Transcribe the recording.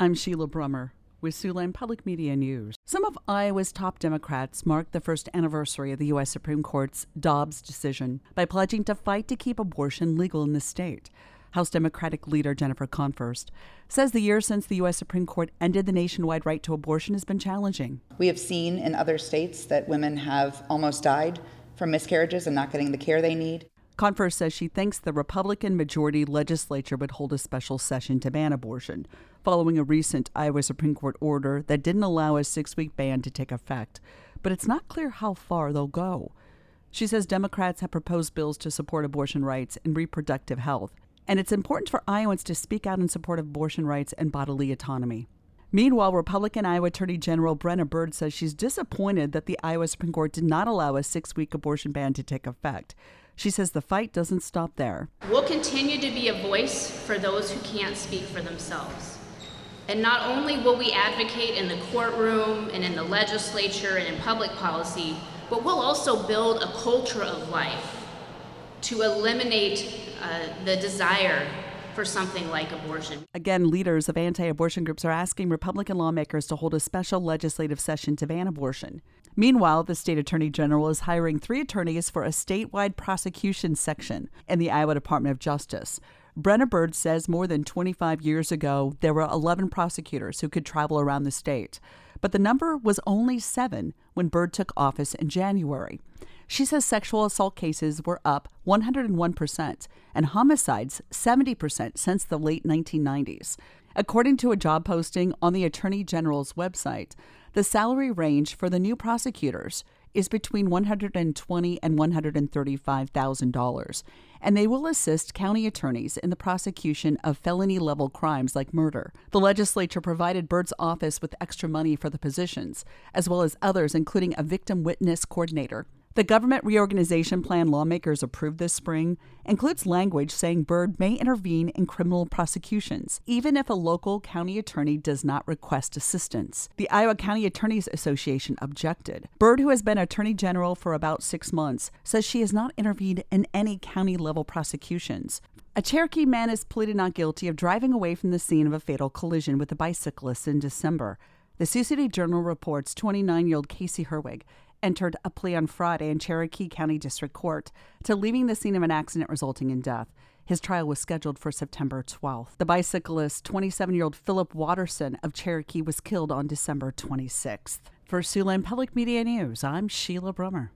I'm Sheila Brummer with Siouxland Public Media News. Some of Iowa's top Democrats marked the first anniversary of the U.S. Supreme Court's Dobbs decision by pledging to fight to keep abortion legal in the state. House Democratic leader Jennifer Konfrst says the year since the U.S. Supreme Court ended the nationwide right to abortion has been challenging. We have seen in other states that women have almost died from miscarriages and not getting the care they need. Konfrst says she thinks the Republican majority legislature would hold a special session to ban abortion, following a recent Iowa Supreme Court order that didn't allow a six week ban to take effect. But it's not clear how far they'll go. She says Democrats have proposed bills to support abortion rights and reproductive health, and it's important for Iowans to speak out in support of abortion rights and bodily autonomy. Meanwhile, Republican Iowa Attorney General Brenna Bird says she's disappointed that the Iowa Supreme Court did not allow a six week abortion ban to take effect. She says the fight doesn't stop there. We'll continue to be a voice for those who can't speak for themselves. And not only will we advocate in the courtroom and in the legislature and in public policy, but we'll also build a culture of life to eliminate uh, the desire for something like abortion. Again, leaders of anti abortion groups are asking Republican lawmakers to hold a special legislative session to ban abortion. Meanwhile, the state attorney general is hiring three attorneys for a statewide prosecution section in the Iowa Department of Justice. Brenna Bird says more than 25 years ago, there were 11 prosecutors who could travel around the state. But the number was only seven when Bird took office in January. She says sexual assault cases were up 101% and homicides 70% since the late 1990s. According to a job posting on the Attorney General's website, the salary range for the new prosecutors is between 120 and $135,000, and they will assist county attorneys in the prosecution of felony level crimes like murder. The legislature provided Bird's office with extra money for the positions, as well as others, including a victim witness coordinator. The government reorganization plan lawmakers approved this spring includes language saying Bird may intervene in criminal prosecutions, even if a local county attorney does not request assistance. The Iowa County Attorneys Association objected. Bird, who has been Attorney General for about six months, says she has not intervened in any county level prosecutions. A Cherokee man is pleaded not guilty of driving away from the scene of a fatal collision with a bicyclist in December. The Sioux City Journal reports 29 year old Casey Herwig entered a plea on Friday in Cherokee County District Court to leaving the scene of an accident resulting in death. His trial was scheduled for September 12th. The bicyclist, 27 year old Philip Watterson of Cherokee, was killed on December 26th. For Siouxland Public Media News, I'm Sheila Brummer.